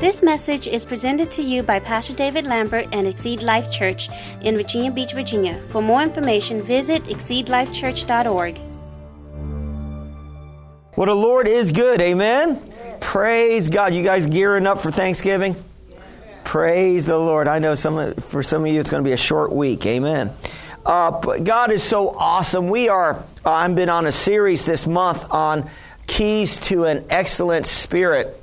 This message is presented to you by Pastor David Lambert and Exceed Life Church in Virginia Beach, Virginia. For more information, visit exceedlifechurch.org. Well, the Lord is good. Amen. Praise God. You guys gearing up for Thanksgiving? Praise the Lord. I know some for some of you it's going to be a short week. Amen. Uh, God is so awesome. We are. Uh, I've been on a series this month on keys to an excellent spirit,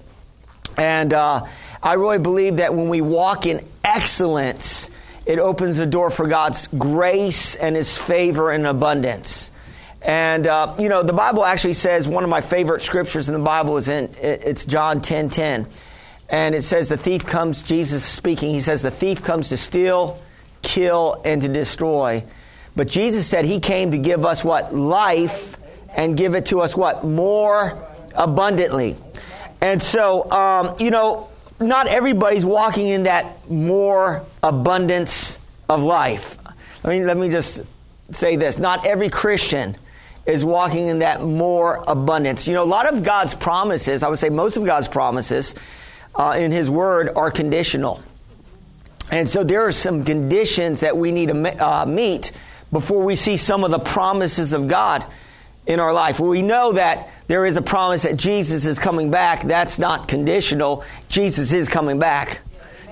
and uh, I really believe that when we walk in excellence, it opens the door for God's grace and His favor and abundance. And uh, you know, the Bible actually says one of my favorite scriptures in the Bible is in it's John ten ten. And it says the thief comes, Jesus speaking, he says the thief comes to steal, kill, and to destroy. But Jesus said he came to give us what? Life and give it to us what? More abundantly. And so, um, you know, not everybody's walking in that more abundance of life. I mean, let me just say this. Not every Christian is walking in that more abundance. You know, a lot of God's promises, I would say most of God's promises, uh, in His Word are conditional. And so there are some conditions that we need to uh, meet before we see some of the promises of God in our life. we know that there is a promise that Jesus is coming back. That's not conditional. Jesus is coming back.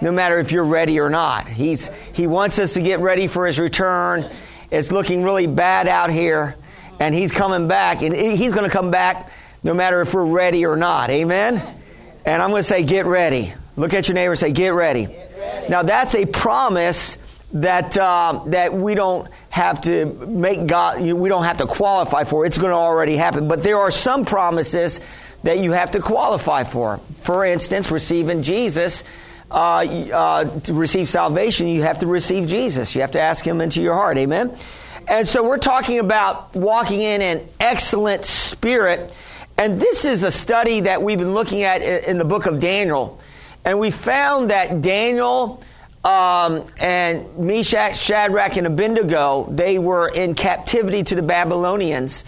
No matter if you're ready or not. He's, he wants us to get ready for his return. It's looking really bad out here. And he's coming back. And he's going to come back no matter if we're ready or not. Amen? And I'm going to say, get ready. Look at your neighbor and say, get ready. Get ready. Now, that's a promise that, uh, that we don't have to make God, we don't have to qualify for. It's going to already happen. But there are some promises that you have to qualify for. For instance, receiving Jesus. Uh, uh, to receive salvation, you have to receive Jesus. You have to ask Him into your heart. Amen? And so we're talking about walking in an excellent spirit. And this is a study that we've been looking at in the book of Daniel. And we found that Daniel um, and Meshach, Shadrach, and Abednego, they were in captivity to the Babylonians.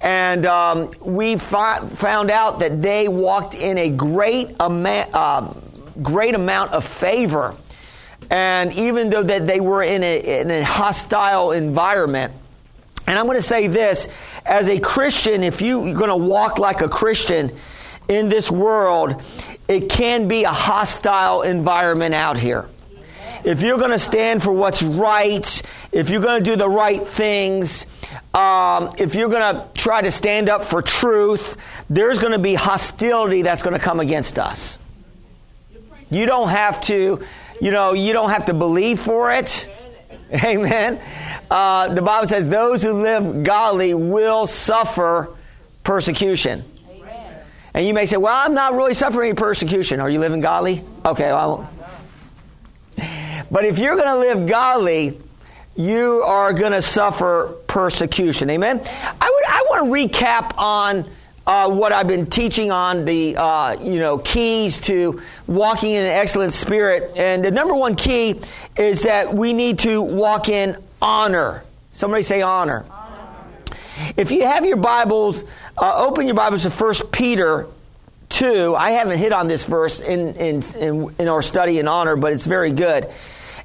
And um, we fi- found out that they walked in a great, ama- uh, great amount of favor. And even though that they were in a, in a hostile environment, and I'm going to say this as a Christian, if you, you're going to walk like a Christian in this world, it can be a hostile environment out here. If you're going to stand for what's right, if you're going to do the right things, um, if you're going to try to stand up for truth, there's going to be hostility that's going to come against us. You don't have to, you know, you don't have to believe for it. Amen. Uh, the Bible says those who live godly will suffer persecution. And you may say, well, I'm not really suffering persecution. Are you living godly? Okay, well, but if you're going to live godly, you are going to suffer persecution. Amen. I would I want to recap on uh, what I've been teaching on the uh, you know keys to walking in an excellent spirit, and the number one key is that we need to walk in honor. Somebody say honor. If you have your Bibles, uh, open your Bibles to First Peter 2. I haven't hit on this verse in, in, in, in our study in honor, but it's very good.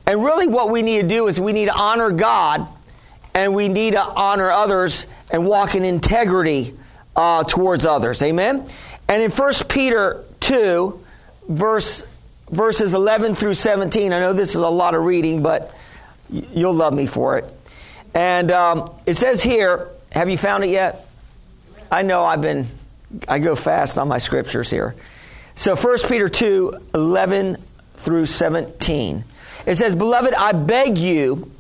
And really, what we need to do is we need to honor God and we need to honor others and walk in integrity uh, towards others. Amen? And in 1 Peter 2, verse, verses 11 through 17, I know this is a lot of reading, but you'll love me for it. And um, it says here, have you found it yet? I know I've been, I go fast on my scriptures here. So 1 Peter 2, 11 through 17. It says, Beloved, I beg you,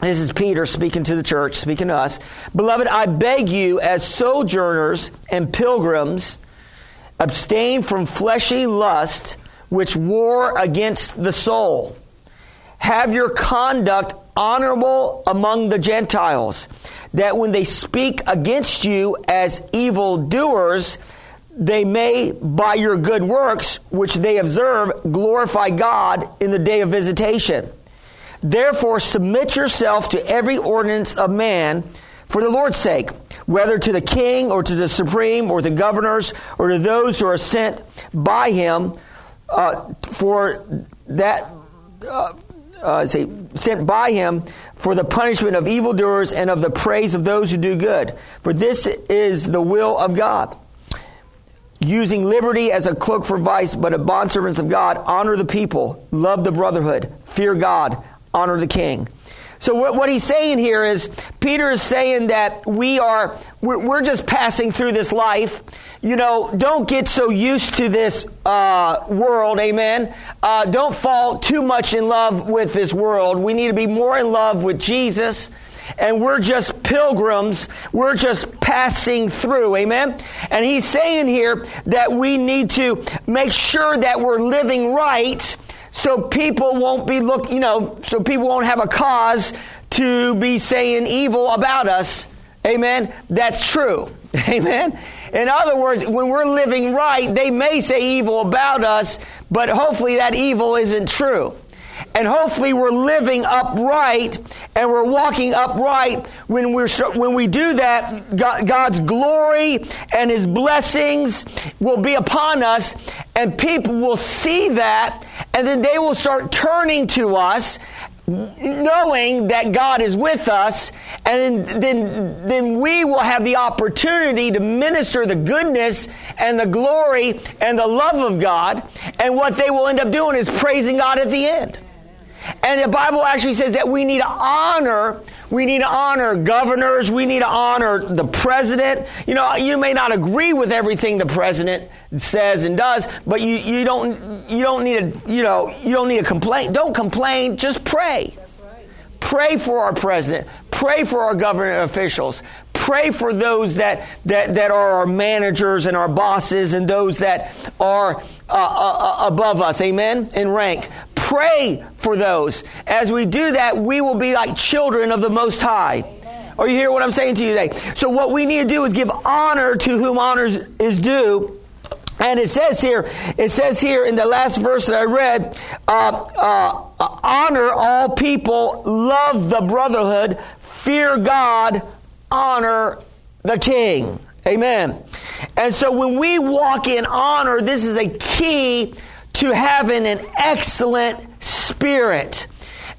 this is Peter speaking to the church, speaking to us. Beloved, I beg you, as sojourners and pilgrims, abstain from fleshy lust which war against the soul. Have your conduct honorable among the Gentiles, that when they speak against you as evildoers, they may, by your good works, which they observe, glorify God in the day of visitation. Therefore, submit yourself to every ordinance of man for the Lord's sake, whether to the king or to the supreme or the governors or to those who are sent by him uh, for that. Uh, uh, say, sent by him for the punishment of evildoers and of the praise of those who do good. For this is the will of God. Using liberty as a cloak for vice, but a bondservants of God, honor the people, love the brotherhood, fear God, honor the king. So what, what he's saying here is, Peter is saying that we are, we're, we're just passing through this life. You know, don't get so used to this uh, world, amen. Uh, don't fall too much in love with this world. We need to be more in love with Jesus and we're just pilgrims. We're just passing through. Amen. And he's saying here that we need to make sure that we're living right so people won't be look, you know, so people won't have a cause to be saying evil about us. Amen. That's true. Amen. In other words, when we're living right, they may say evil about us, but hopefully that evil isn't true. And hopefully we're living upright and we're walking upright. When, we're, when we do that, God's glory and His blessings will be upon us and people will see that and then they will start turning to us knowing that God is with us, and then, then we will have the opportunity to minister the goodness and the glory and the love of God. And what they will end up doing is praising God at the end. And the Bible actually says that we need to honor, we need to honor governors, we need to honor the president. You know, you may not agree with everything the president says and does, but you, you don't you don't need a you know you don't need a complaint. Don't complain, just pray. Pray for our president. Pray for our government officials. Pray for those that, that, that are our managers and our bosses and those that are uh, uh, uh above us. Amen? In rank. Pray for those. As we do that, we will be like children of the Most High. Are you hear what I'm saying to you today? So what we need to do is give honor to whom honor is due. And it says here, it says here in the last verse that I read, uh, uh, uh, honor all people, love the brotherhood, fear God, honor the king. Amen. And so when we walk in honor, this is a key to having an excellent spirit.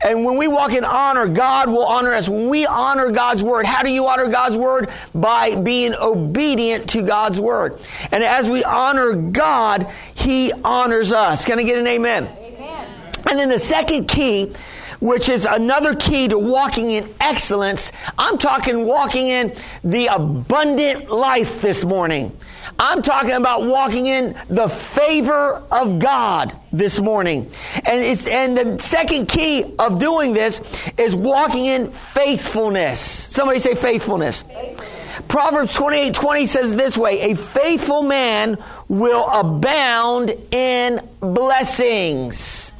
And when we walk in honor, God will honor us. When we honor God's word, how do you honor God's word? By being obedient to God's word. And as we honor God, He honors us. Can I get an amen? Amen. And then the second key which is another key to walking in excellence. I'm talking walking in the abundant life this morning. I'm talking about walking in the favor of God this morning. And it's, and the second key of doing this is walking in faithfulness. Somebody say faithfulness. faithfulness. Proverbs 28 20 says this way A faithful man will abound in blessings.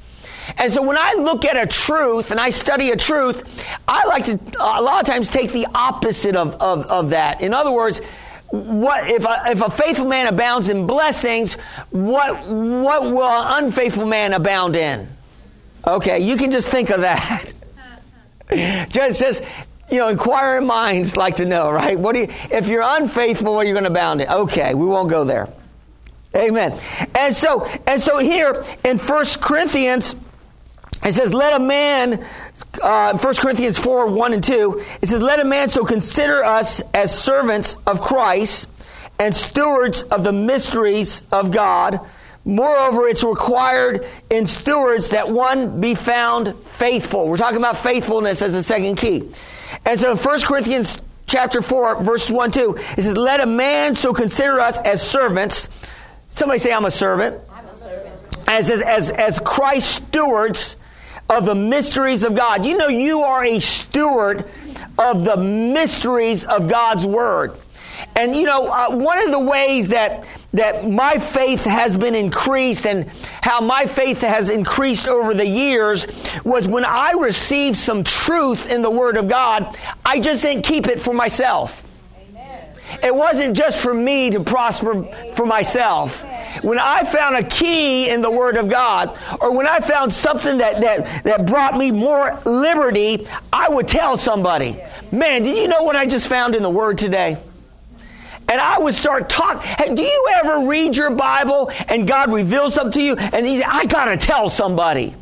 And so when I look at a truth and I study a truth, I like to a lot of times take the opposite of, of, of that. In other words, what if a, if a faithful man abounds in blessings, what what will an unfaithful man abound in? Okay, you can just think of that. just just you know, inquiring minds like to know, right? What do you if you're unfaithful, what are you going to abound in? Okay, we won't go there. Amen. And so and so here in First Corinthians it says, let a man, uh, 1 Corinthians 4, 1 and 2, it says, let a man so consider us as servants of Christ and stewards of the mysteries of God. Moreover, it's required in stewards that one be found faithful. We're talking about faithfulness as a second key. And so in 1 Corinthians chapter 4, verse 1, 2, it says, let a man so consider us as servants. Somebody say, I'm a servant. I'm a servant. As, as, as, as Christ stewards of the mysteries of God. You know, you are a steward of the mysteries of God's Word. And you know, uh, one of the ways that that my faith has been increased and how my faith has increased over the years was when I received some truth in the Word of God, I just didn't keep it for myself. It wasn't just for me to prosper for myself. When I found a key in the Word of God, or when I found something that, that, that brought me more liberty, I would tell somebody, man, did you know what I just found in the Word today? and I would start talking. Hey, do you ever read your Bible and God reveals something to you and you say, I gotta tell somebody?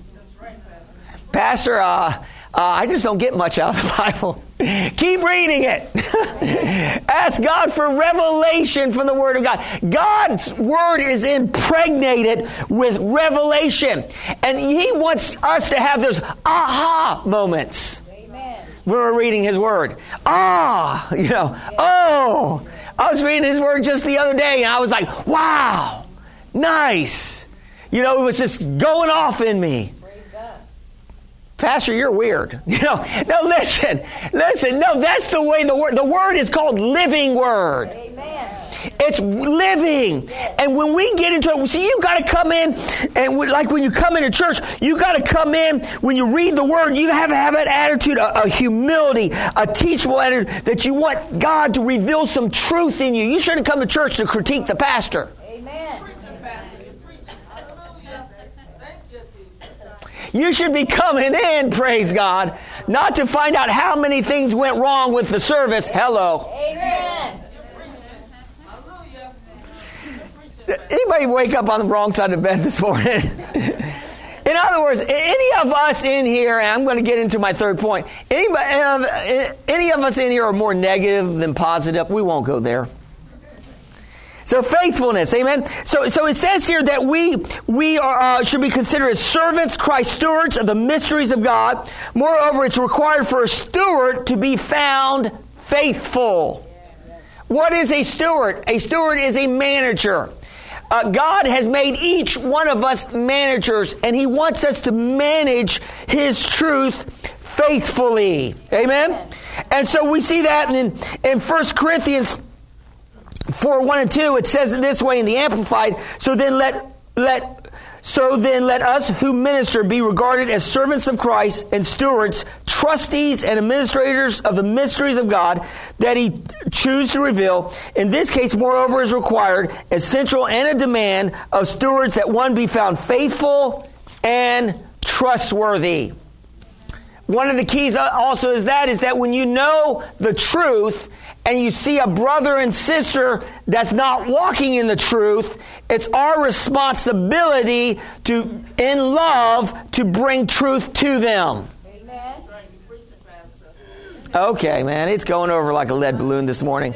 Pastor, uh, uh, I just don't get much out of the Bible. Keep reading it. Ask God for revelation from the Word of God. God's Word is impregnated with revelation. And He wants us to have those aha moments Amen. when we're reading His Word. Ah, you know, oh. I was reading His Word just the other day and I was like, wow, nice. You know, it was just going off in me. Pastor, you're weird. You know, no, listen, listen. No, that's the way the word, the word is called living word. Amen. It's living. Yes. And when we get into it, see, you got to come in, and like when you come into church, you got to come in, when you read the word, you have to have an attitude, a, a humility, a teachable attitude that you want God to reveal some truth in you. You shouldn't come to church to critique the pastor. You should be coming in, praise God, not to find out how many things went wrong with the service. Hello. Amen. Anybody wake up on the wrong side of bed this morning? in other words, any of us in here, and I'm going to get into my third point, anybody, uh, any of us in here are more negative than positive. We won't go there. So faithfulness, amen. So, so it says here that we we are uh, should be considered as servants, Christ stewards of the mysteries of God. Moreover, it's required for a steward to be found faithful. What is a steward? A steward is a manager. Uh, God has made each one of us managers, and He wants us to manage His truth faithfully. Amen? And so we see that in, in 1 Corinthians 4 1 and 2, it says it this way in the Amplified. So then let, let, so then let us who minister be regarded as servants of Christ and stewards, trustees and administrators of the mysteries of God that he choose to reveal. In this case, moreover, is required essential and a demand of stewards that one be found faithful and trustworthy. One of the keys also is that is that when you know the truth and you see a brother and sister that's not walking in the truth, it's our responsibility to, in love, to bring truth to them. Amen. Okay, man, it's going over like a lead balloon this morning.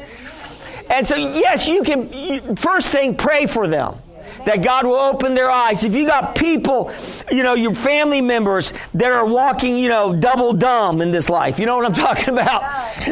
And so, yes, you can, first thing, pray for them that God will open their eyes. If you got people, you know, your family members that are walking, you know, double dumb in this life, you know what I'm talking about?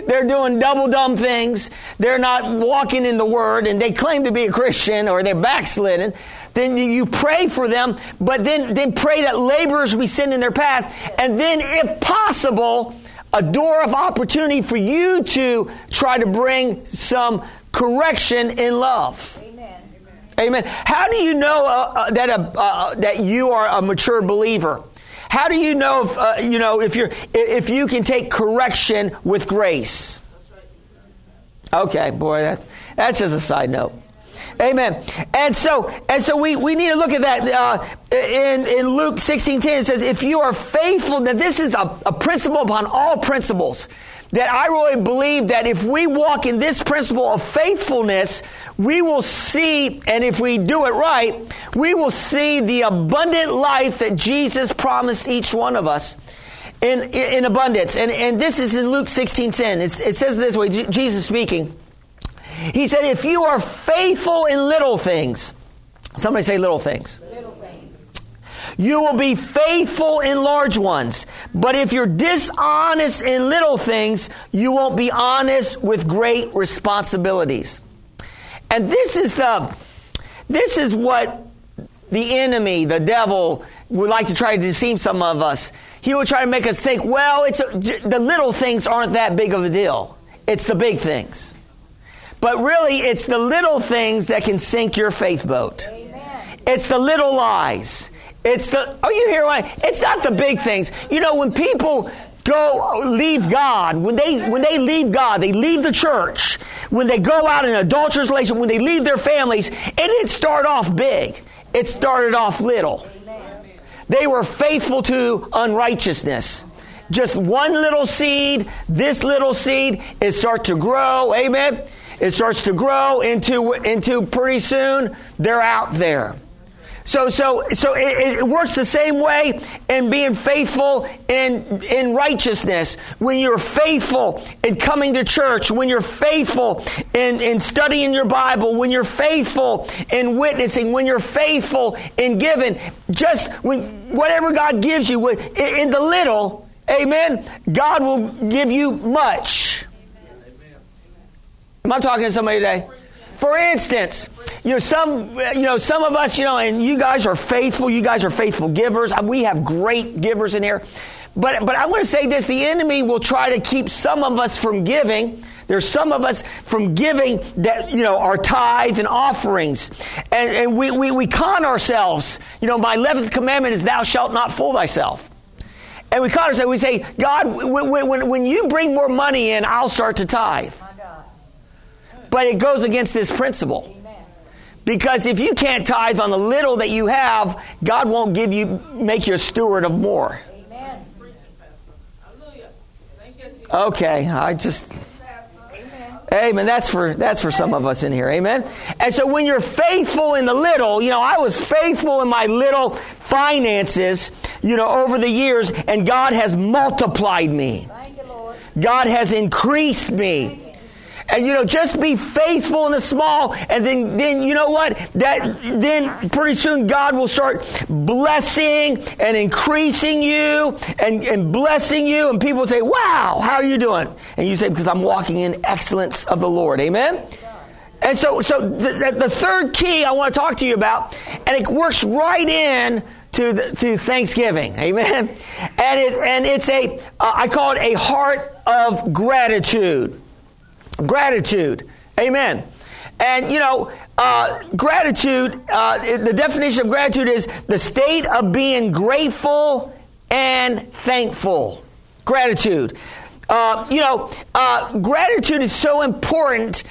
They're doing double dumb things. They're not walking in the Word and they claim to be a Christian or they're backslidden. Then you pray for them, but then, then pray that laborers be sent in their path. And then, if possible, a door of opportunity for you to try to bring some correction in love. Amen. How do you know uh, uh, that a, uh, that you are a mature believer? How do you know if uh, you know if you're if you can take correction with grace? Okay, boy, that that's just a side note. Amen. And so, and so we, we need to look at that. Uh, in, in Luke 16 10, it says, If you are faithful, that this is a, a principle upon all principles that I really believe that if we walk in this principle of faithfulness, we will see, and if we do it right, we will see the abundant life that Jesus promised each one of us in, in abundance. And, and this is in Luke 16 10. It's, it says this way Jesus speaking. He said, If you are faithful in little things, somebody say little things. Little you will be faithful in large ones. But if you're dishonest in little things, you won't be honest with great responsibilities. And this is the, this is what the enemy, the devil, would like to try to deceive some of us. He would try to make us think, well, it's a, the little things aren't that big of a deal. It's the big things. But really, it's the little things that can sink your faith boat. Amen. It's the little lies. It's the, oh, you hear what? It's not the big things. You know, when people go leave God, when they when they leave God, they leave the church, when they go out in adulterous relation, when they leave their families, it didn't start off big. It started off little. They were faithful to unrighteousness. Just one little seed, this little seed, it start to grow. Amen. it starts to grow into, into pretty soon, they're out there. So, so, so it, it, works the same way in being faithful in, in righteousness. When you're faithful in coming to church, when you're faithful in, in studying your Bible, when you're faithful in witnessing, when you're faithful in giving, just when, whatever God gives you, in, in the little, amen, God will give you much. Am I talking to somebody today? For instance, you know some you know some of us you know and you guys are faithful you guys are faithful givers. Uh, we have great givers in here. But but i want to say this the enemy will try to keep some of us from giving. There's some of us from giving that you know our tithe and offerings. And, and we, we, we con ourselves. You know my 11th commandment is thou shalt not fool thyself. And we con ourselves we say god when, when, when you bring more money in i'll start to tithe but it goes against this principle because if you can't tithe on the little that you have, God won't give you, make you a steward of more. Amen. Okay, I just. Amen. That's for that's for some of us in here. Amen. And so when you're faithful in the little, you know, I was faithful in my little finances, you know, over the years, and God has multiplied me. God has increased me. And you know, just be faithful in the small, and then then you know what? That then pretty soon God will start blessing and increasing you and, and blessing you, and people say, Wow, how are you doing? And you say, Because I'm walking in excellence of the Lord. Amen? And so, so the, the third key I want to talk to you about, and it works right in to, the, to Thanksgiving, amen. And it and it's a uh, I call it a heart of gratitude. Gratitude. Amen. And you know, uh, gratitude, uh, the definition of gratitude is the state of being grateful and thankful. Gratitude. Uh, you know, uh, gratitude is so important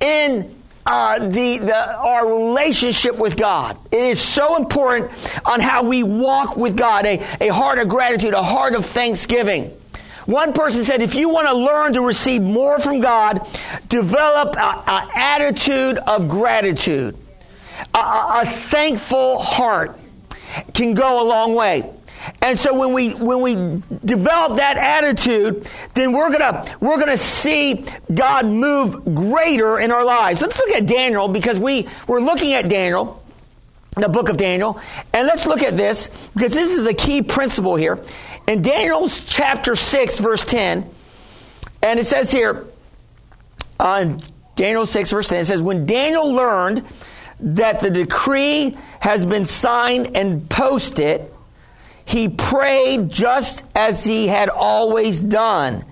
in uh, the, the, our relationship with God. It is so important on how we walk with God. A, a heart of gratitude, a heart of thanksgiving. One person said, if you want to learn to receive more from God, develop an attitude of gratitude. A, a, a thankful heart can go a long way. And so when we when we develop that attitude, then we're gonna we're gonna see God move greater in our lives. Let's look at Daniel because we we're looking at Daniel, the book of Daniel, and let's look at this because this is a key principle here. In Daniel chapter 6, verse 10, and it says here, uh, in Daniel 6, verse 10, it says, When Daniel learned that the decree has been signed and posted, he prayed just as he had always done.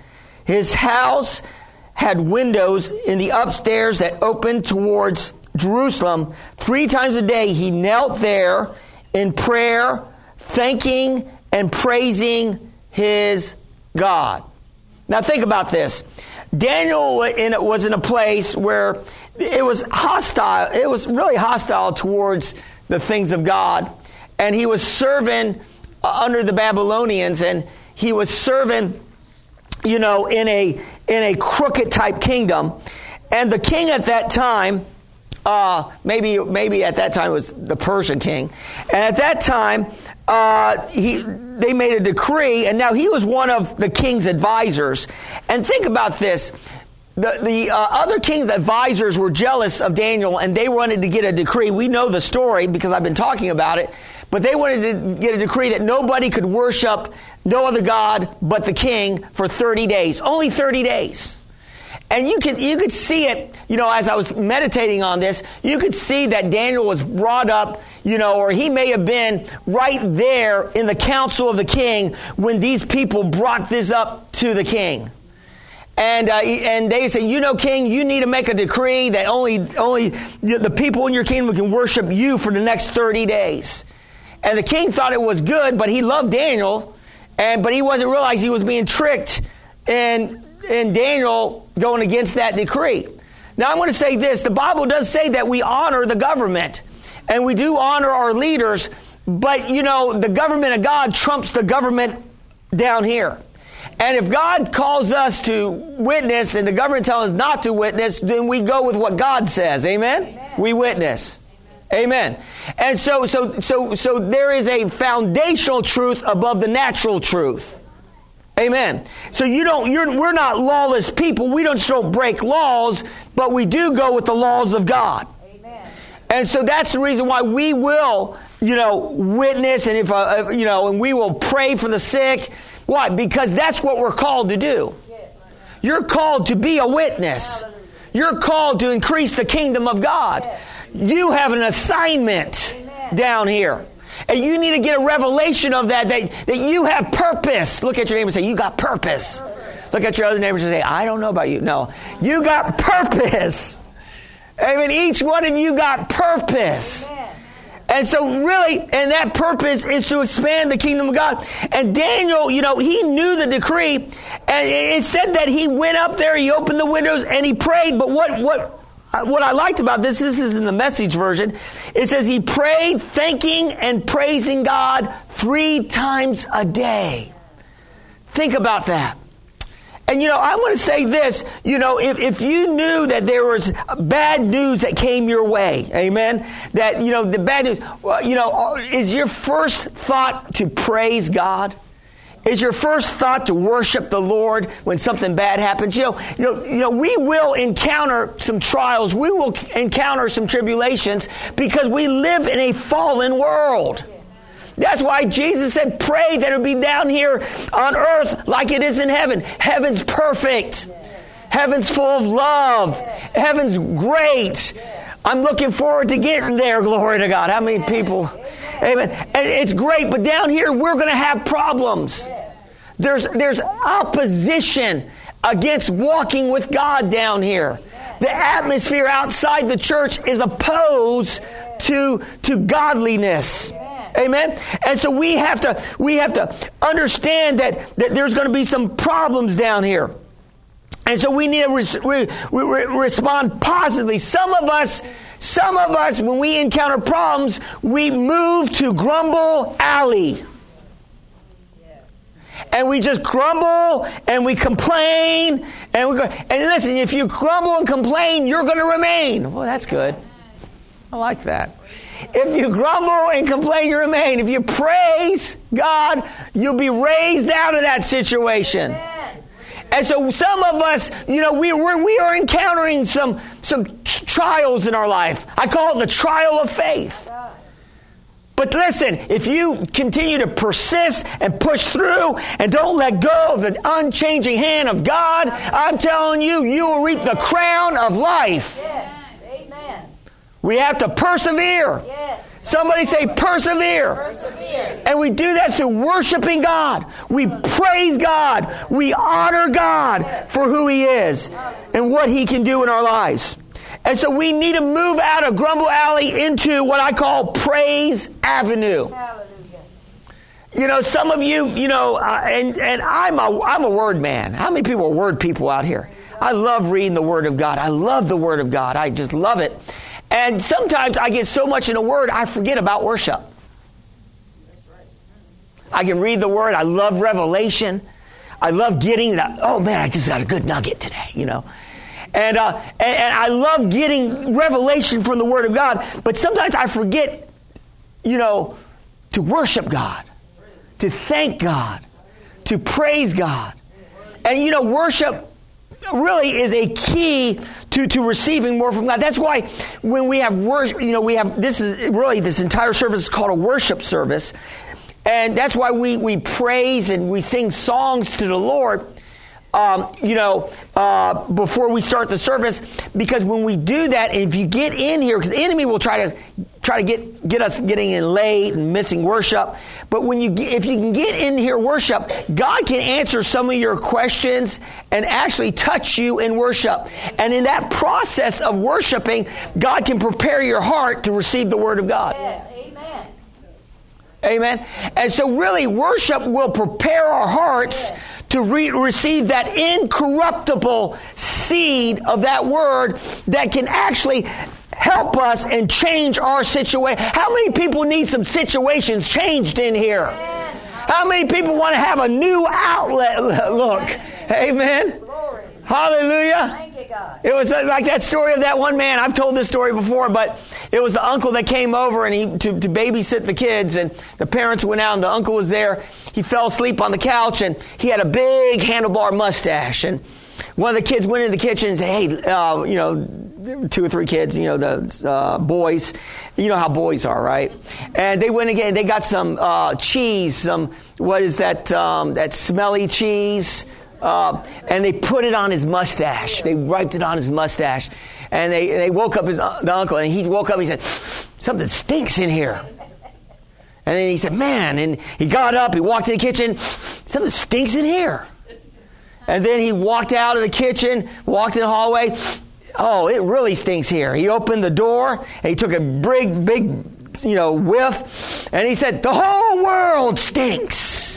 His house had windows in the upstairs that opened towards Jerusalem. Three times a day he knelt there in prayer, thanking and praising his God. Now think about this. Daniel was in a place where it was hostile. It was really hostile towards the things of God. And he was serving uh, under the Babylonians and he was serving, you know, in a, in a crooked type kingdom. And the king at that time, uh, maybe maybe at that time it was the Persian king, and at that time uh, he they made a decree, and now he was one of the king's advisors. And think about this: the the uh, other king's advisors were jealous of Daniel, and they wanted to get a decree. We know the story because I've been talking about it. But they wanted to get a decree that nobody could worship no other god but the king for 30 days. Only 30 days. And you could, you could see it, you know, as I was meditating on this, you could see that Daniel was brought up, you know, or he may have been right there in the council of the king when these people brought this up to the king. And, uh, and they say, you know, king, you need to make a decree that only, only the people in your kingdom can worship you for the next 30 days. And the king thought it was good, but he loved Daniel, and, but he wasn't realizing he was being tricked and in Daniel going against that decree. Now, I'm going to say this the Bible does say that we honor the government and we do honor our leaders, but you know, the government of God trumps the government down here. And if God calls us to witness and the government tells us not to witness, then we go with what God says. Amen? Amen. We witness. Amen. And so, so, so, so there is a foundational truth above the natural truth. Amen. So you don't, you're, we're not lawless people. We don't, don't break laws, but we do go with the laws of God. Amen. And so that's the reason why we will, you know, witness and if, uh, you know, and we will pray for the sick. Why? Because that's what we're called to do. You're called to be a witness. You're called to increase the kingdom of God. You have an assignment down here. And you need to get a revelation of that, that, that you have purpose. Look at your neighbor and say, You got purpose. Look at your other neighbors and say, I don't know about you. No, you got purpose. I mean, each one of you got purpose. And so, really, and that purpose is to expand the kingdom of God. And Daniel, you know, he knew the decree, and it said that he went up there, he opened the windows, and he prayed. But what, what, what I liked about this, this is in the message version, it says he prayed thanking and praising God three times a day. Think about that. And you know, I want to say this, you know, if, if you knew that there was bad news that came your way, amen, that, you know, the bad news, you know, is your first thought to praise God? Is your first thought to worship the Lord when something bad happens? You know, you know, you know, we will encounter some trials. We will encounter some tribulations because we live in a fallen world. That's why Jesus said, pray that it be down here on earth like it is in heaven. Heaven's perfect. Heaven's full of love. Heaven's great. I'm looking forward to getting there. Glory to God. How many people? Amen. And it's great, but down here we're going to have problems. There's, there's opposition against walking with God down here. The atmosphere outside the church is opposed to, to godliness. Amen. And so we have to we have to understand that, that there's going to be some problems down here. And so we need to res- re- re- respond positively. Some of us, some of us, when we encounter problems, we move to grumble alley. And we just grumble and we complain and we go. And listen, if you grumble and complain, you're going to remain. Well, that's good. I like that. If you grumble and complain, you remain. If you praise God, you'll be raised out of that situation. And so some of us, you know, we, we're, we are encountering some, some trials in our life. I call it the trial of faith. But listen, if you continue to persist and push through and don't let go of the unchanging hand of God, I'm telling you, you will reap the crown of life. Yes. Amen. We have to persevere. Yes. Somebody say persevere. persevere. And we do that through worshiping God. We praise God. We honor God for who He is and what He can do in our lives. And so we need to move out of Grumble Alley into what I call Praise Avenue. Hallelujah. You know, some of you, you know, uh, and, and I'm a, I'm a word man. How many people are word people out here? I love reading the Word of God. I love the Word of God. I just love it. And sometimes I get so much in a Word, I forget about worship. I can read the Word. I love revelation. I love getting that. Oh man, I just got a good nugget today, you know. And, uh, and, and I love getting revelation from the Word of God. But sometimes I forget, you know, to worship God, to thank God, to praise God. And you know, worship really is a key to, to receiving more from God. That's why when we have worship, you know, we have this is really this entire service is called a worship service. And that's why we, we praise and we sing songs to the Lord. Um, you know, uh, before we start the service, because when we do that, if you get in here, because the enemy will try to try to get get us getting in late and missing worship. But when you get, if you can get in here worship, God can answer some of your questions and actually touch you in worship. And in that process of worshiping, God can prepare your heart to receive the word of God. Yes. Amen. And so, really, worship will prepare our hearts to re- receive that incorruptible seed of that word that can actually help us and change our situation. How many people need some situations changed in here? How many people want to have a new outlet look? Amen. Hallelujah. It was like that story of that one man. I've told this story before, but it was the uncle that came over and he to, to babysit the kids, and the parents went out, and the uncle was there. He fell asleep on the couch, and he had a big handlebar mustache, and one of the kids went in the kitchen and said, "Hey, uh, you know, two or three kids, you know, the uh, boys, you know how boys are, right?" And they went again. They got some uh, cheese, some what is that? Um, that smelly cheese. Uh, and they put it on his mustache. They wiped it on his mustache. And they, they woke up his the uncle, and he woke up. He said, "Something stinks in here." And then he said, "Man!" And he got up. He walked to the kitchen. Something stinks in here. And then he walked out of the kitchen, walked in the hallway. Oh, it really stinks here. He opened the door. And he took a big, big, you know, whiff, and he said, "The whole world stinks."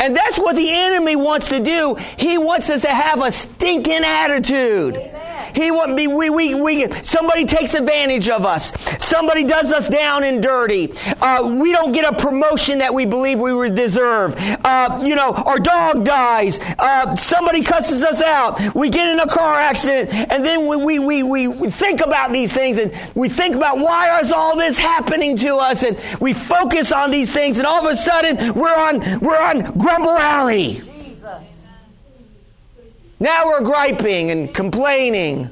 And that's what the enemy wants to do. He wants us to have a stinking attitude. Amen. He want we, we, we, we, somebody takes advantage of us. Somebody does us down and dirty. Uh, we don't get a promotion that we believe we would deserve. Uh, you know, our dog dies. Uh, somebody cusses us out. We get in a car accident, and then we, we, we, we think about these things, and we think about why is all this happening to us, and we focus on these things, and all of a sudden we're on we're on Grumble Alley. Now we're griping and complaining.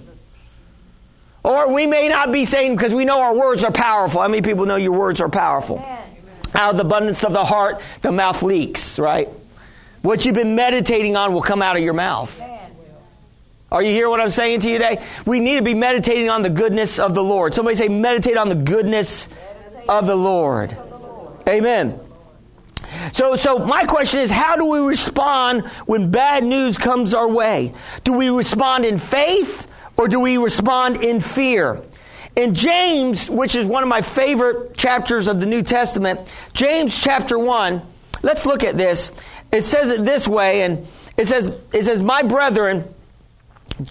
Or we may not be saying because we know our words are powerful. How many people know your words are powerful? Out of the abundance of the heart, the mouth leaks, right? What you've been meditating on will come out of your mouth. Are you hearing what I'm saying to you today? We need to be meditating on the goodness of the Lord. Somebody say, meditate on the goodness of the Lord. Amen. So, so my question is, how do we respond when bad news comes our way? Do we respond in faith or do we respond in fear? In James, which is one of my favorite chapters of the New Testament, James chapter 1, let's look at this. It says it this way, and it says, it says, My brethren,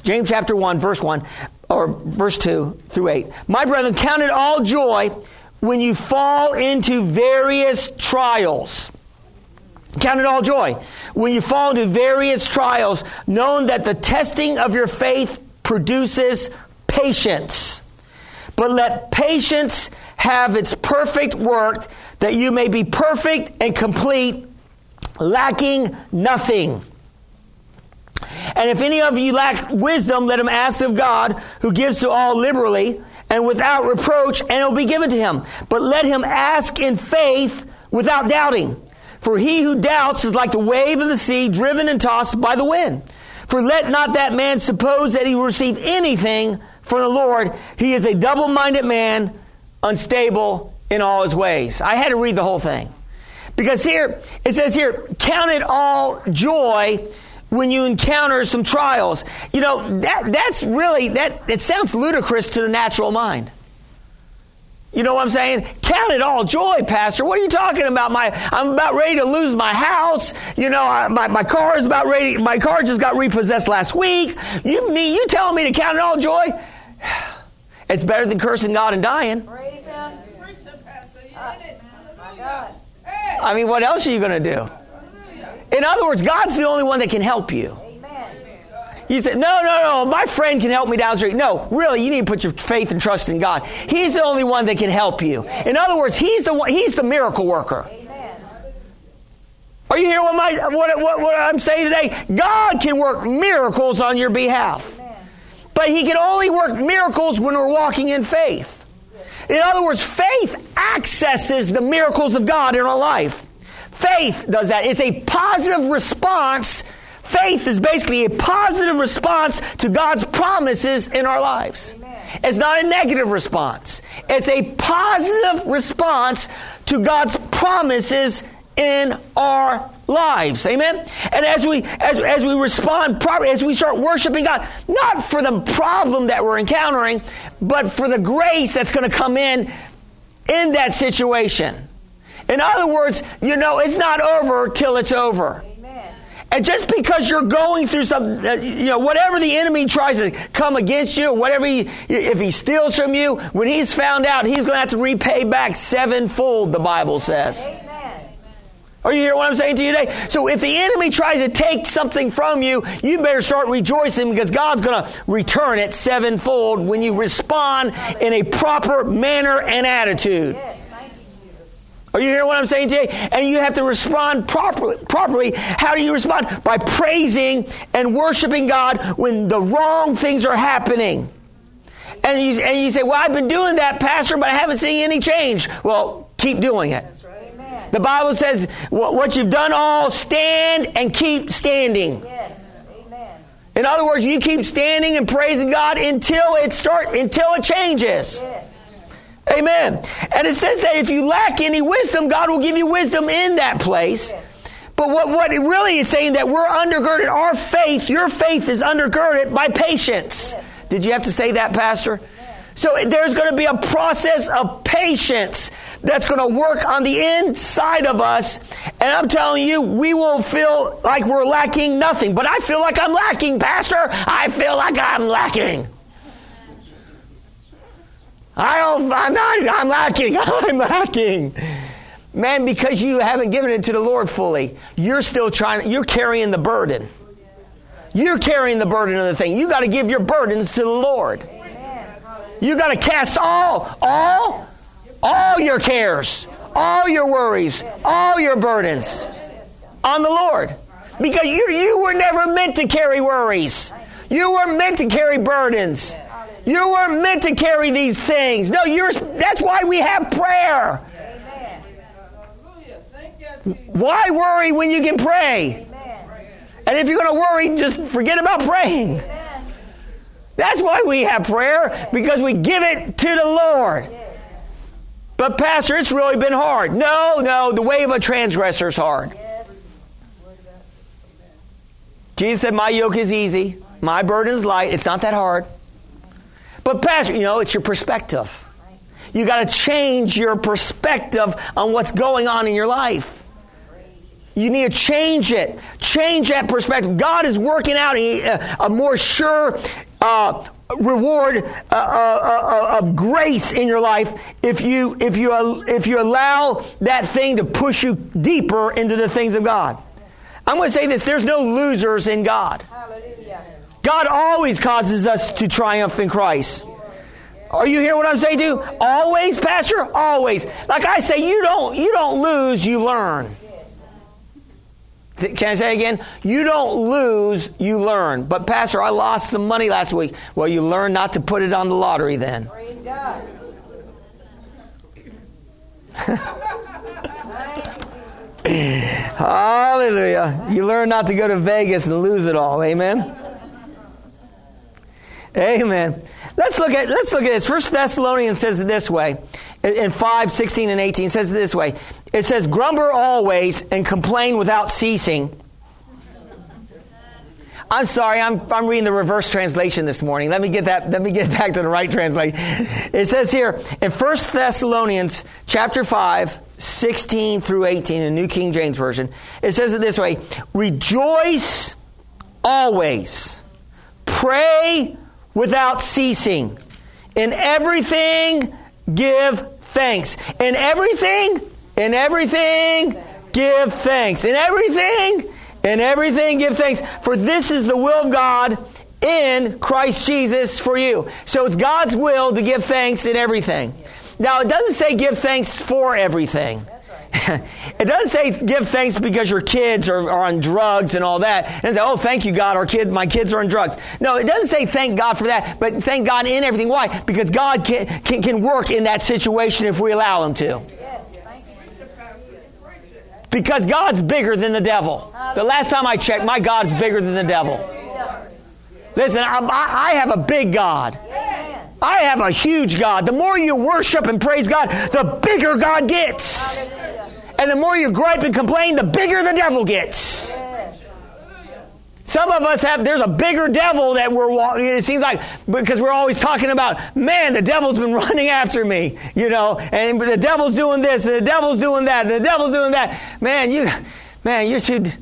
James chapter 1, verse 1, or verse 2 through 8. My brethren, count it all joy when you fall into various trials. Count it all joy when you fall into various trials, knowing that the testing of your faith produces patience. But let patience have its perfect work, that you may be perfect and complete, lacking nothing. And if any of you lack wisdom, let him ask of God, who gives to all liberally and without reproach, and it will be given to him. But let him ask in faith without doubting. For he who doubts is like the wave of the sea driven and tossed by the wind. For let not that man suppose that he will receive anything from the Lord. He is a double minded man, unstable in all his ways. I had to read the whole thing. Because here, it says here, count it all joy when you encounter some trials. You know, that, that's really, that, it sounds ludicrous to the natural mind. You know what I'm saying? Count it all joy, Pastor. What are you talking about? My, I'm about ready to lose my house. You know, I, my, my car is about ready. My car just got repossessed last week. You, me, you telling me to count it all joy? It's better than cursing God and dying. Praise Him. Uh, I mean, what else are you going to do? In other words, God's the only one that can help you. You said, no, no, no, my friend can help me down the street. No, really, you need to put your faith and trust in God. He's the only one that can help you. In other words, He's the one, He's the miracle worker. Are you hearing what, my, what, what, what I'm saying today? God can work miracles on your behalf. But He can only work miracles when we're walking in faith. In other words, faith accesses the miracles of God in our life. Faith does that. It's a positive response Faith is basically a positive response to God's promises in our lives. Amen. It's not a negative response. It's a positive response to God's promises in our lives. Amen. And as we as, as we respond properly, as we start worshiping God, not for the problem that we're encountering, but for the grace that's going to come in in that situation. In other words, you know, it's not over till it's over. Amen. And just because you're going through some, uh, you know, whatever the enemy tries to come against you, whatever he, if he steals from you, when he's found out, he's going to have to repay back sevenfold, the Bible says. Amen. Are you hearing what I'm saying to you today? So if the enemy tries to take something from you, you better start rejoicing because God's going to return it sevenfold when you respond in a proper manner and attitude. Are you hearing what I'm saying today? And you have to respond properly. Properly. How do you respond? By praising and worshiping God when the wrong things are happening. And you, and you say, Well, I've been doing that, Pastor, but I haven't seen any change. Well, keep doing it. The Bible says, what you've done all, stand and keep standing. Yes. Amen. In other words, you keep standing and praising God until it start until it changes. Yes. Amen. And it says that if you lack any wisdom, God will give you wisdom in that place. But what, what it really is saying that we're undergirded, our faith, your faith is undergirded by patience. Did you have to say that, Pastor? So there's going to be a process of patience that's going to work on the inside of us. And I'm telling you, we will feel like we're lacking nothing. But I feel like I'm lacking, Pastor. I feel like I'm lacking. I don't, I'm not, I'm lacking. I'm lacking. Man, because you haven't given it to the Lord fully, you're still trying, you're carrying the burden. You're carrying the burden of the thing. You got to give your burdens to the Lord. You got to cast all, all, all your cares, all your worries, all your burdens on the Lord. Because you, you were never meant to carry worries. You were meant to carry burdens. You were meant to carry these things. No, you're, that's why we have prayer. Why worry when you can pray? And if you're going to worry, just forget about praying. That's why we have prayer, because we give it to the Lord. But, Pastor, it's really been hard. No, no, the way of a transgressor is hard. Jesus said, My yoke is easy, my burden is light. It's not that hard. But, Pastor, you know, it's your perspective. You got to change your perspective on what's going on in your life. You need to change it. Change that perspective. God is working out a, a more sure uh, reward uh, uh, uh, of grace in your life if you if you if you allow that thing to push you deeper into the things of God. I'm going to say this: there's no losers in God. Hallelujah. God always causes us to triumph in Christ. Are you hear what I'm saying, dude? Always, Pastor. Always. Like I say, you don't you don't lose, you learn. Can I say again? You don't lose, you learn. But Pastor, I lost some money last week. Well, you learn not to put it on the lottery then. Hallelujah. You learn not to go to Vegas and lose it all. Amen. Amen. Let's look at let's look at this. First Thessalonians says it this way. In 5, 16, and 18 says it this way. It says, Grumble always and complain without ceasing. I'm sorry, I'm, I'm reading the reverse translation this morning. Let me get that, let me get back to the right translation. It says here in 1 Thessalonians chapter 5, 16 through 18 in New King James Version, it says it this way Rejoice always, pray without ceasing, in everything give thanks. In everything, in everything, give thanks. In everything, in everything, give thanks. For this is the will of God in Christ Jesus for you. So it's God's will to give thanks in everything. Now, it doesn't say give thanks for everything. it doesn't say give thanks because your kids are, are on drugs and all that. And say, oh, thank you, God, our kid, my kids are on drugs. No, it doesn't say thank God for that, but thank God in everything. Why? Because God can, can, can work in that situation if we allow Him to. Because God's bigger than the devil. The last time I checked, my God's bigger than the devil. Listen, I, I have a big God. I have a huge God. The more you worship and praise God, the bigger God gets. And the more you gripe and complain, the bigger the devil gets. Some of us have, there's a bigger devil that we're walking, it seems like, because we're always talking about, man, the devil's been running after me, you know, and the devil's doing this, and the devil's doing that, and the devil's doing that. Man, you, man, you should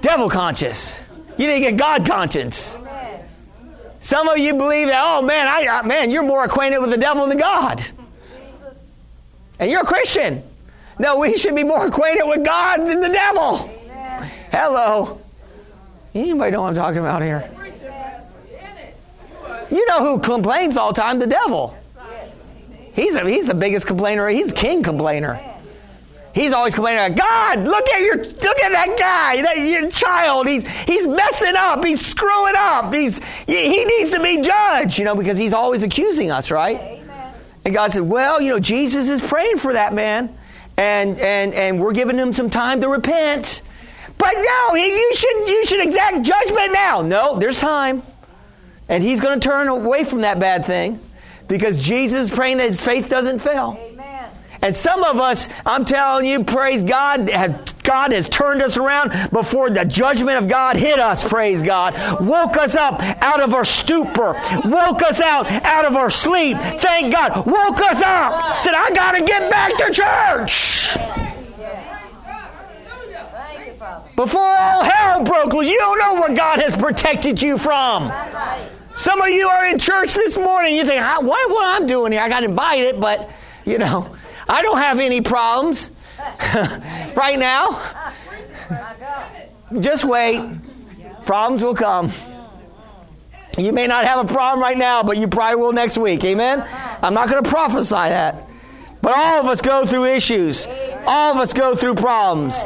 devil conscious. You need to get God conscious. Some of you believe that, oh man, I, man, you're more acquainted with the devil than God. And you're a Christian. No, we should be more acquainted with God than the devil. Amen. Hello. Anybody know what I'm talking about here? You know who complains all the time? The devil. He's, a, he's the biggest complainer. He's king complainer. He's always complaining God. Look at your look at that guy, that your child. He's he's messing up. He's screwing up. He's he needs to be judged. You know because he's always accusing us, right? Amen. And God said, "Well, you know, Jesus is praying for that man, and and and we're giving him some time to repent." But no, you should you should exact judgment now. No, there's time, and he's going to turn away from that bad thing because Jesus is praying that his faith doesn't fail. And some of us, I'm telling you, praise God, God has turned us around before the judgment of God hit us, praise God. Woke us up out of our stupor. Woke us out out of our sleep. Thank God. Woke us up. Said, I got to get back to church. Before all hell broke loose, you don't know what God has protected you from. Some of you are in church this morning. You think, what, what I'm doing here? I got invited, but, you know, I don't have any problems right now. Just wait. Problems will come. You may not have a problem right now, but you probably will next week. Amen? I'm not going to prophesy that. But all of us go through issues. All of us go through problems.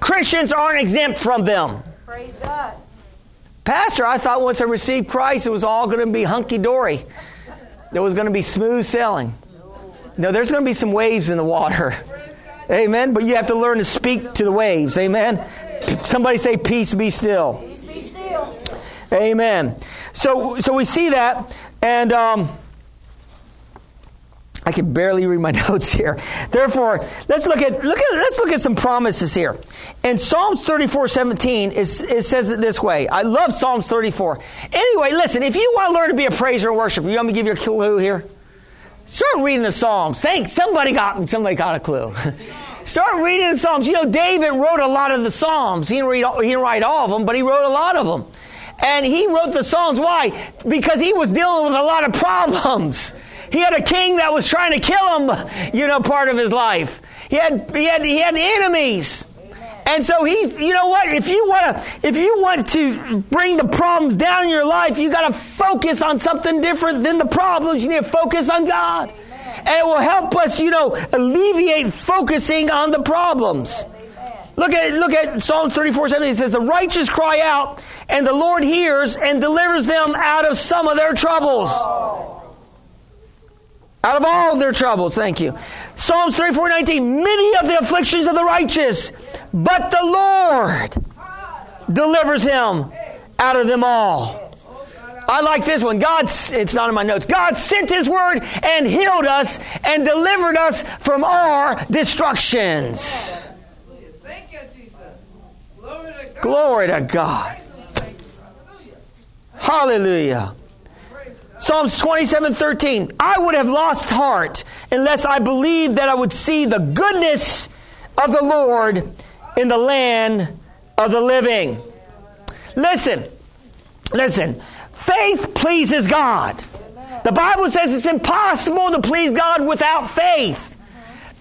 Christians aren't exempt from them. Praise God. Pastor, I thought once I received Christ, it was all going to be hunky dory. There was going to be smooth sailing. No, there's going to be some waves in the water. Amen. But you have to learn to speak to the waves. Amen. Somebody say, "Peace, be still." Peace, be still. Amen. So, so we see that, and um, I can barely read my notes here. Therefore, let's look at look at let's look at some promises here. In Psalms 34, 17, it says it this way. I love Psalms 34. Anyway, listen, if you want to learn to be a praiser and worshiper, you want me to give you a clue here? Start reading the Psalms. Thank somebody got somebody got a clue. Start reading the Psalms. You know, David wrote a lot of the Psalms. He didn't, read, he didn't write all of them, but he wrote a lot of them. And he wrote the Psalms. Why? Because he was dealing with a lot of problems. He had a king that was trying to kill him, you know, part of his life. He had, he had, he had enemies. And so he's, you know what? If you want to, if you want to bring the problems down in your life, you got to focus on something different than the problems. You need to focus on God. And it will help us, you know, alleviate focusing on the problems. Look at look at Psalm 34, 7. It says, The righteous cry out, and the Lord hears and delivers them out of some of their troubles. Out of all their troubles, thank you. Psalms 34, 19. Many of the afflictions of the righteous but the Lord delivers him out of them all. I like this one. God, it's not in my notes. God sent His word and healed us and delivered us from our destructions. Thank you, Jesus. Glory to God. Glory to God. Hallelujah. Psalms 27 13. I would have lost heart unless I believed that I would see the goodness of the Lord in the land of the living. Listen, listen. Faith pleases God. The Bible says it's impossible to please God without faith.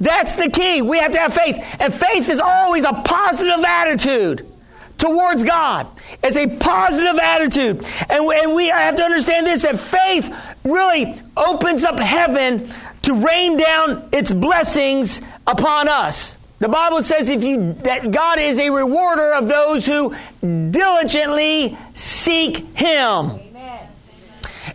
That's the key. We have to have faith. And faith is always a positive attitude towards God. It's a positive attitude. And we, and we have to understand this that faith really opens up heaven to rain down its blessings upon us. The Bible says if you that God is a rewarder of those who diligently seek him. Amen.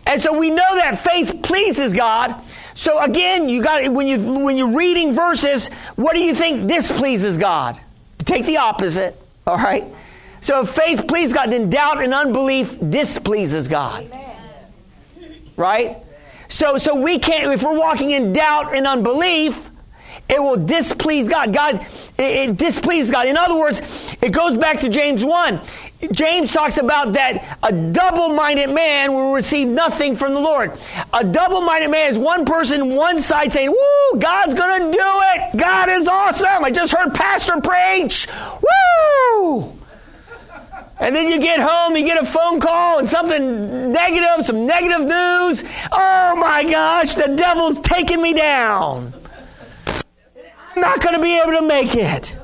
And so we know that faith pleases God. So again, you got when you when you're reading verses, what do you think displeases God? Take the opposite, all right? So if faith pleases God, then doubt and unbelief displeases God. Amen. Right? So so we can't if we're walking in doubt and unbelief, it will displease God. God, it, it displeases God. In other words, it goes back to James 1. James talks about that a double minded man will receive nothing from the Lord. A double minded man is one person, one side saying, Woo, God's going to do it. God is awesome. I just heard Pastor preach. Woo! And then you get home, you get a phone call and something negative, some negative news. Oh my gosh, the devil's taking me down. I'm not going to be able to make it.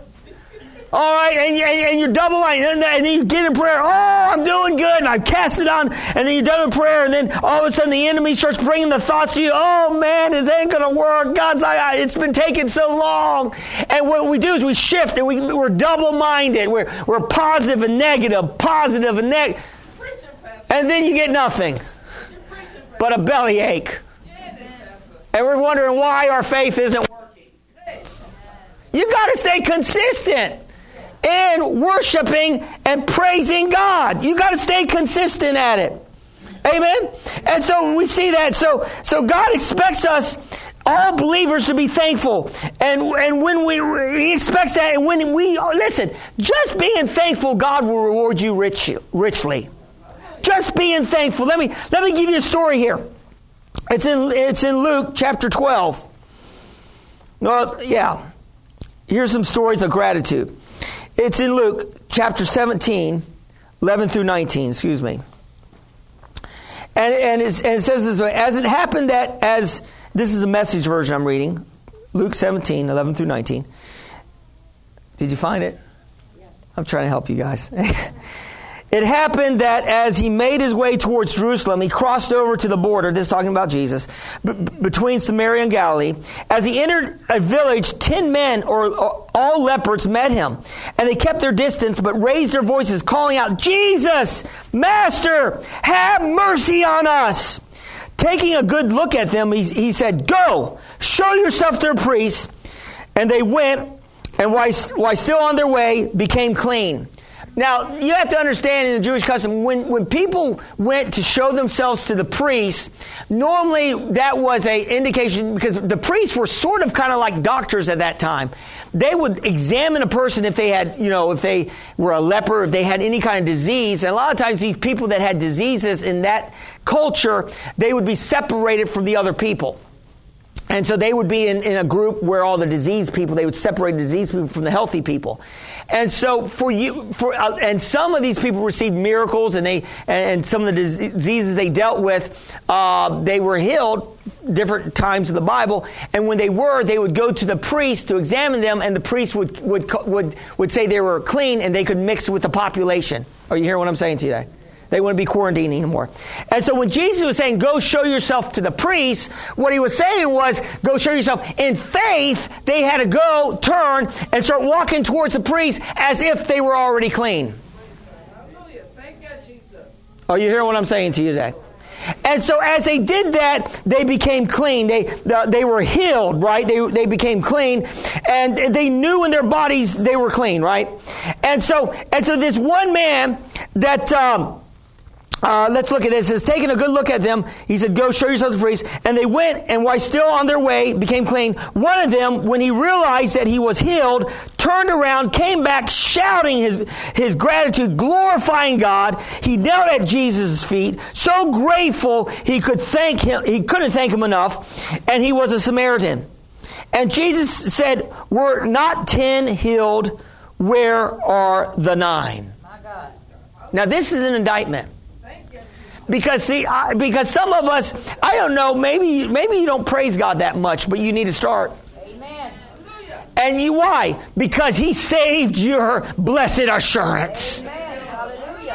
All right, and, you, and you're double minded, and then you get in prayer. Oh, I'm doing good, and I cast it on, and then you're done with prayer, and then all of a sudden the enemy starts bringing the thoughts to you. Oh man, it ain't gonna work. God's like, it's been taking so long, and what we do is we shift, and we, we're double minded. We're we're positive and negative, positive and negative, and then you get nothing but a bellyache, and we're wondering why our faith isn't working. You got to stay consistent in worshiping and praising God. You got to stay consistent at it. Amen. And so we see that. So so God expects us all believers to be thankful. And and when we he expects that and when we listen, just being thankful God will reward you rich, richly. Just being thankful. Let me let me give you a story here. It's in it's in Luke chapter 12. No, yeah. Here's some stories of gratitude. It's in Luke chapter 17, 11 through 19, excuse me. And, and, and, it says this way As it happened that, as this is a message version I'm reading, Luke 17, 11 through 19. Did you find it? I'm trying to help you guys. It happened that as he made his way towards Jerusalem, he crossed over to the border. This is talking about Jesus, b- between Samaria and Galilee. As he entered a village, ten men, or, or all lepers, met him, and they kept their distance, but raised their voices, calling out, "Jesus, Master, have mercy on us!" Taking a good look at them, he, he said, "Go, show yourself to the priests." And they went, and while, while still on their way, became clean. Now, you have to understand in the Jewish custom, when, when people went to show themselves to the priests, normally that was a indication because the priests were sort of kind of like doctors at that time. They would examine a person if they had, you know, if they were a leper, if they had any kind of disease. And a lot of times these people that had diseases in that culture, they would be separated from the other people. And so they would be in, in a group where all the diseased people, they would separate diseased people from the healthy people. And so for you, for, uh, and some of these people received miracles and they, and, and some of the diseases they dealt with, uh, they were healed different times of the Bible. And when they were, they would go to the priest to examine them and the priest would, would, would, would say they were clean and they could mix with the population. Are you hearing what I'm saying today? They wouldn't be quarantining anymore. And so when Jesus was saying, go show yourself to the priests, what he was saying was, go show yourself. In faith, they had to go, turn, and start walking towards the priest as if they were already clean. Are you hearing what I'm saying to you today? And so as they did that, they became clean. They, they were healed, right? They, they became clean and they knew in their bodies they were clean, right? And so, and so this one man that, um, uh, let's look at this. It's taking a good look at them. He said, Go show yourselves to priest. And they went, and while still on their way, became clean. One of them, when he realized that he was healed, turned around, came back shouting his, his gratitude, glorifying God. He knelt at Jesus' feet, so grateful he could thank him, he couldn't thank him enough. And he was a Samaritan. And Jesus said, Were not ten healed? Where are the nine? Now, this is an indictment because see, I, because some of us, I don't know, maybe maybe you don't praise God that much, but you need to start. Amen. And you why? Because He saved your blessed assurance. Amen.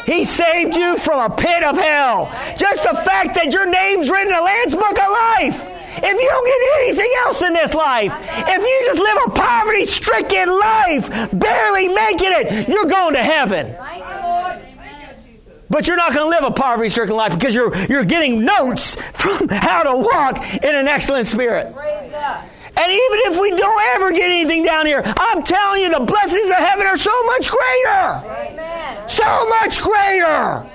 He saved you from a pit of hell. Just the fact that your name's written in the Lamb's Book of Life. If you don't get anything else in this life, if you just live a poverty stricken life, barely making it, you're going to heaven. But you're not going to live a poverty stricken life because you're, you're getting notes from how to walk in an excellent spirit. Praise God. And even if we don't ever get anything down here, I'm telling you, the blessings of heaven are so much greater. Amen. So much greater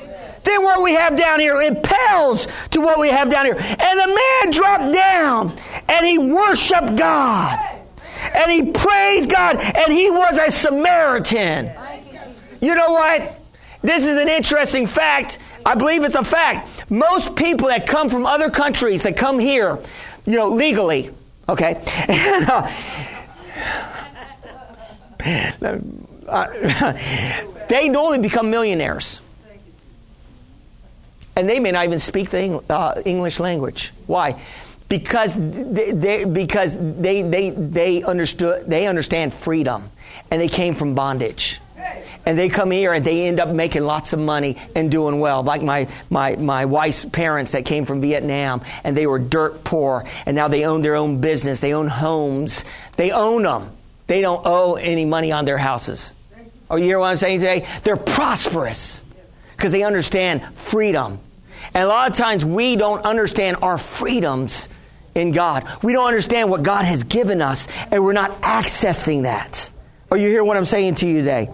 than what we have down here. It pales to what we have down here. And the man dropped down and he worshiped God. And he praised God. And he was a Samaritan. You know what? This is an interesting fact. I believe it's a fact. Most people that come from other countries that come here, you know, legally, okay, uh, they normally become millionaires. And they may not even speak the uh, English language. Why? because they, they, because they, they, they understood they understand freedom and they came from bondage and they come here and they end up making lots of money and doing well. Like my, my, my wife's parents that came from Vietnam and they were dirt poor and now they own their own business. They own homes. They own them. They don't owe any money on their houses. Oh, you hear what I'm saying today? They're prosperous because they understand freedom. And a lot of times we don't understand our freedoms in God. We don't understand what God has given us and we're not accessing that. Or you hear what I'm saying to you today?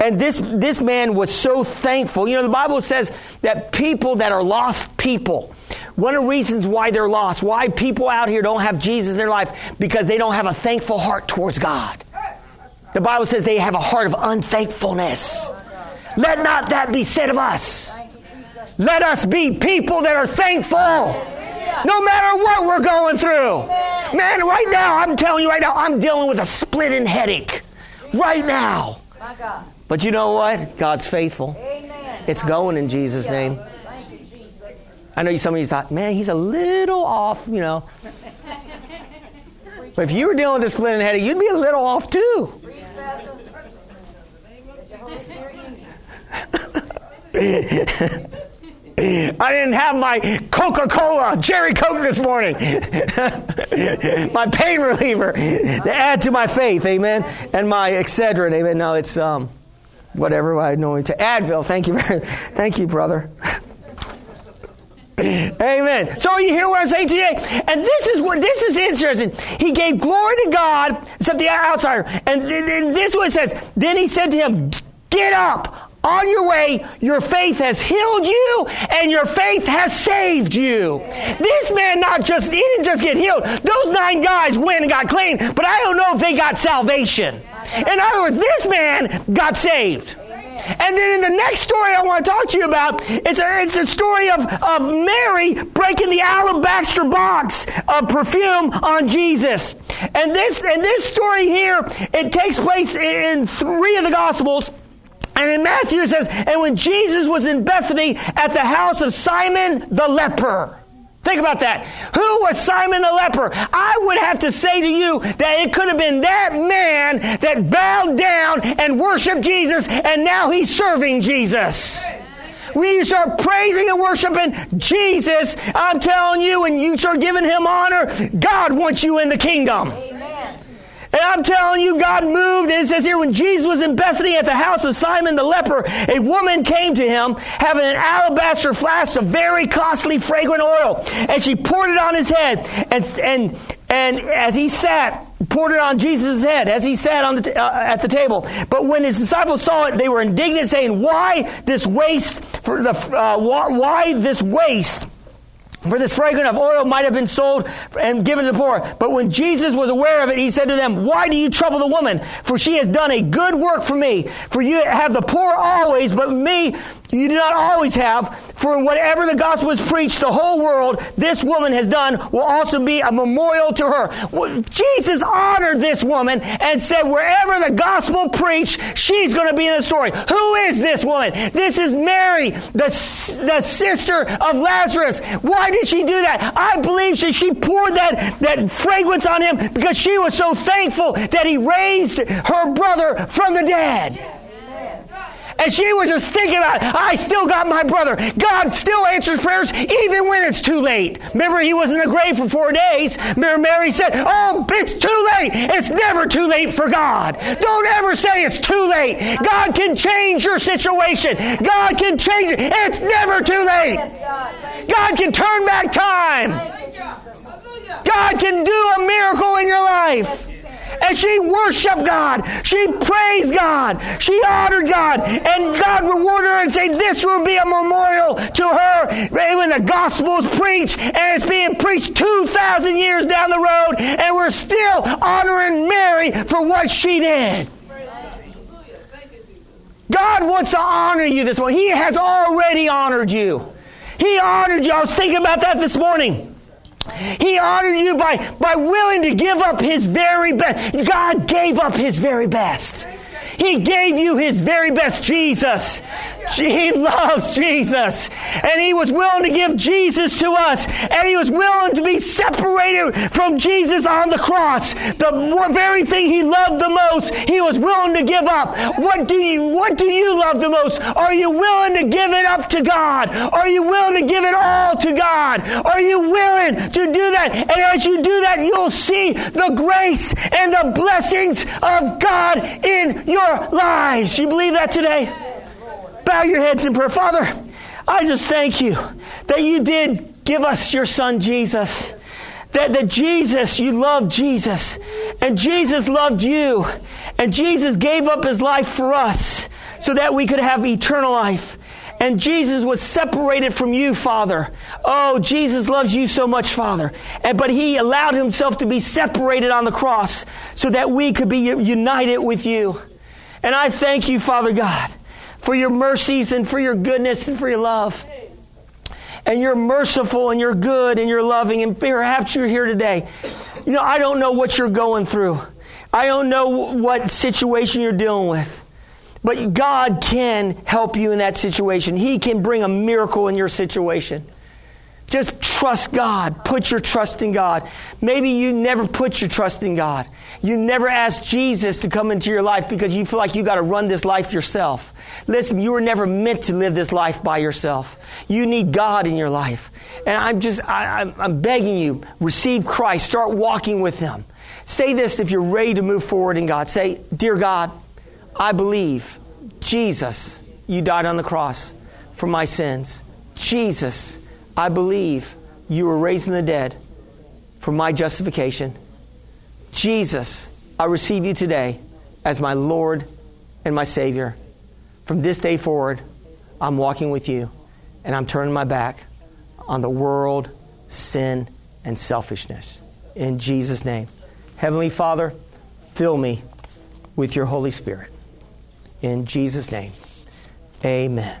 And this, this man was so thankful. You know, the Bible says that people that are lost people, one of the reasons why they're lost, why people out here don't have Jesus in their life, because they don't have a thankful heart towards God. The Bible says they have a heart of unthankfulness. Let not that be said of us. Let us be people that are thankful. No matter what we're going through. Man, right now, I'm telling you right now, I'm dealing with a splitting headache right now. But you know what? God's faithful. It's going in Jesus' name. I know some of you thought, man, he's a little off, you know. But if you were dealing with this splitting headache, you'd be a little off too. I didn't have my Coca Cola, Cherry Coke this morning. my pain reliever to add to my faith, amen. And my Excedrin, amen. No, it's um, whatever I know to Advil. Thank you, very, thank you, brother. Amen. So you hear what I'm saying today? And this is what this is interesting. He gave glory to God, except the outsider. And, and this it says. Then he said to him, Get up on your way, your faith has healed you and your faith has saved you. This man not just, he didn't just get healed. Those nine guys went and got clean, but I don't know if they got salvation. In other words, this man got saved. And then in the next story I want to talk to you about, it's a, it's a story of, of Mary breaking the alabaster box of perfume on Jesus. And this, and this story here, it takes place in three of the Gospels. And in Matthew it says, and when Jesus was in Bethany at the house of Simon the leper. Think about that. Who was Simon the leper? I would have to say to you that it could have been that man that bowed down and worshiped Jesus and now he's serving Jesus. When you start praising and worshiping Jesus, I'm telling you, and you start giving him honor, God wants you in the kingdom. And I'm telling you, God moved. And it says here, when Jesus was in Bethany at the house of Simon the leper, a woman came to him having an alabaster flask of very costly fragrant oil. And she poured it on his head. And, and, and as he sat, poured it on Jesus' head as he sat on the, uh, at the table. But when his disciples saw it, they were indignant, saying, "Why this waste? For the uh, why this waste?" For this fragrant of oil might have been sold and given to the poor. But when Jesus was aware of it, he said to them, Why do you trouble the woman? For she has done a good work for me. For you have the poor always, but me you do not always have. For whatever the gospel is preached, the whole world, this woman has done, will also be a memorial to her. Jesus honored this woman and said, Wherever the gospel preached, she's going to be in the story. Who is this woman? This is Mary, the, the sister of Lazarus. Why did she do that? I believe that she poured that, that fragrance on him because she was so thankful that he raised her brother from the dead. And she was just thinking about, I still got my brother. God still answers prayers even when it's too late. Remember, he was in the grave for four days. Remember, Mary said, Oh, it's too late. It's never too late for God. Don't ever say it's too late. God can change your situation. God can change it. It's never too late. God can turn back time. God can do a miracle in your life and she worshiped God. She praised God. She honored God. And God rewarded her and said, This will be a memorial to her when the gospel is preached. And it's being preached 2,000 years down the road. And we're still honoring Mary for what she did. God wants to honor you this morning. He has already honored you. He honored you. I was thinking about that this morning. He honored you by, by willing to give up his very best. God gave up his very best. He gave you his very best, Jesus. He loves Jesus. And he was willing to give Jesus to us. And he was willing to be separated from Jesus on the cross. The very thing he loved the most, he was willing to give up. What do you, what do you love the most? Are you willing to give it up to God? Are you willing to give it all to God? Are you willing to do that? And as you do that, you'll see the grace and the blessings of God in your lives. You believe that today? Bow your heads in prayer. Father, I just thank you that you did give us your son Jesus. That, that Jesus, you loved Jesus. And Jesus loved you. And Jesus gave up his life for us so that we could have eternal life. And Jesus was separated from you, Father. Oh, Jesus loves you so much, Father. And, but he allowed himself to be separated on the cross so that we could be united with you. And I thank you, Father God, for your mercies and for your goodness and for your love. And you're merciful and you're good and you're loving. And perhaps you're here today. You know, I don't know what you're going through. I don't know what situation you're dealing with. But God can help you in that situation. He can bring a miracle in your situation. Just trust God. Put your trust in God. Maybe you never put your trust in God. You never asked Jesus to come into your life because you feel like you got to run this life yourself. Listen, you were never meant to live this life by yourself. You need God in your life. And I'm just, I, I'm, I'm begging you, receive Christ. Start walking with Him. Say this if you're ready to move forward in God. Say, Dear God, I believe, Jesus, you died on the cross for my sins. Jesus, I believe you were raised from the dead for my justification. Jesus, I receive you today as my Lord and my Savior. From this day forward, I'm walking with you and I'm turning my back on the world, sin, and selfishness. In Jesus' name. Heavenly Father, fill me with your Holy Spirit. In Jesus' name, amen.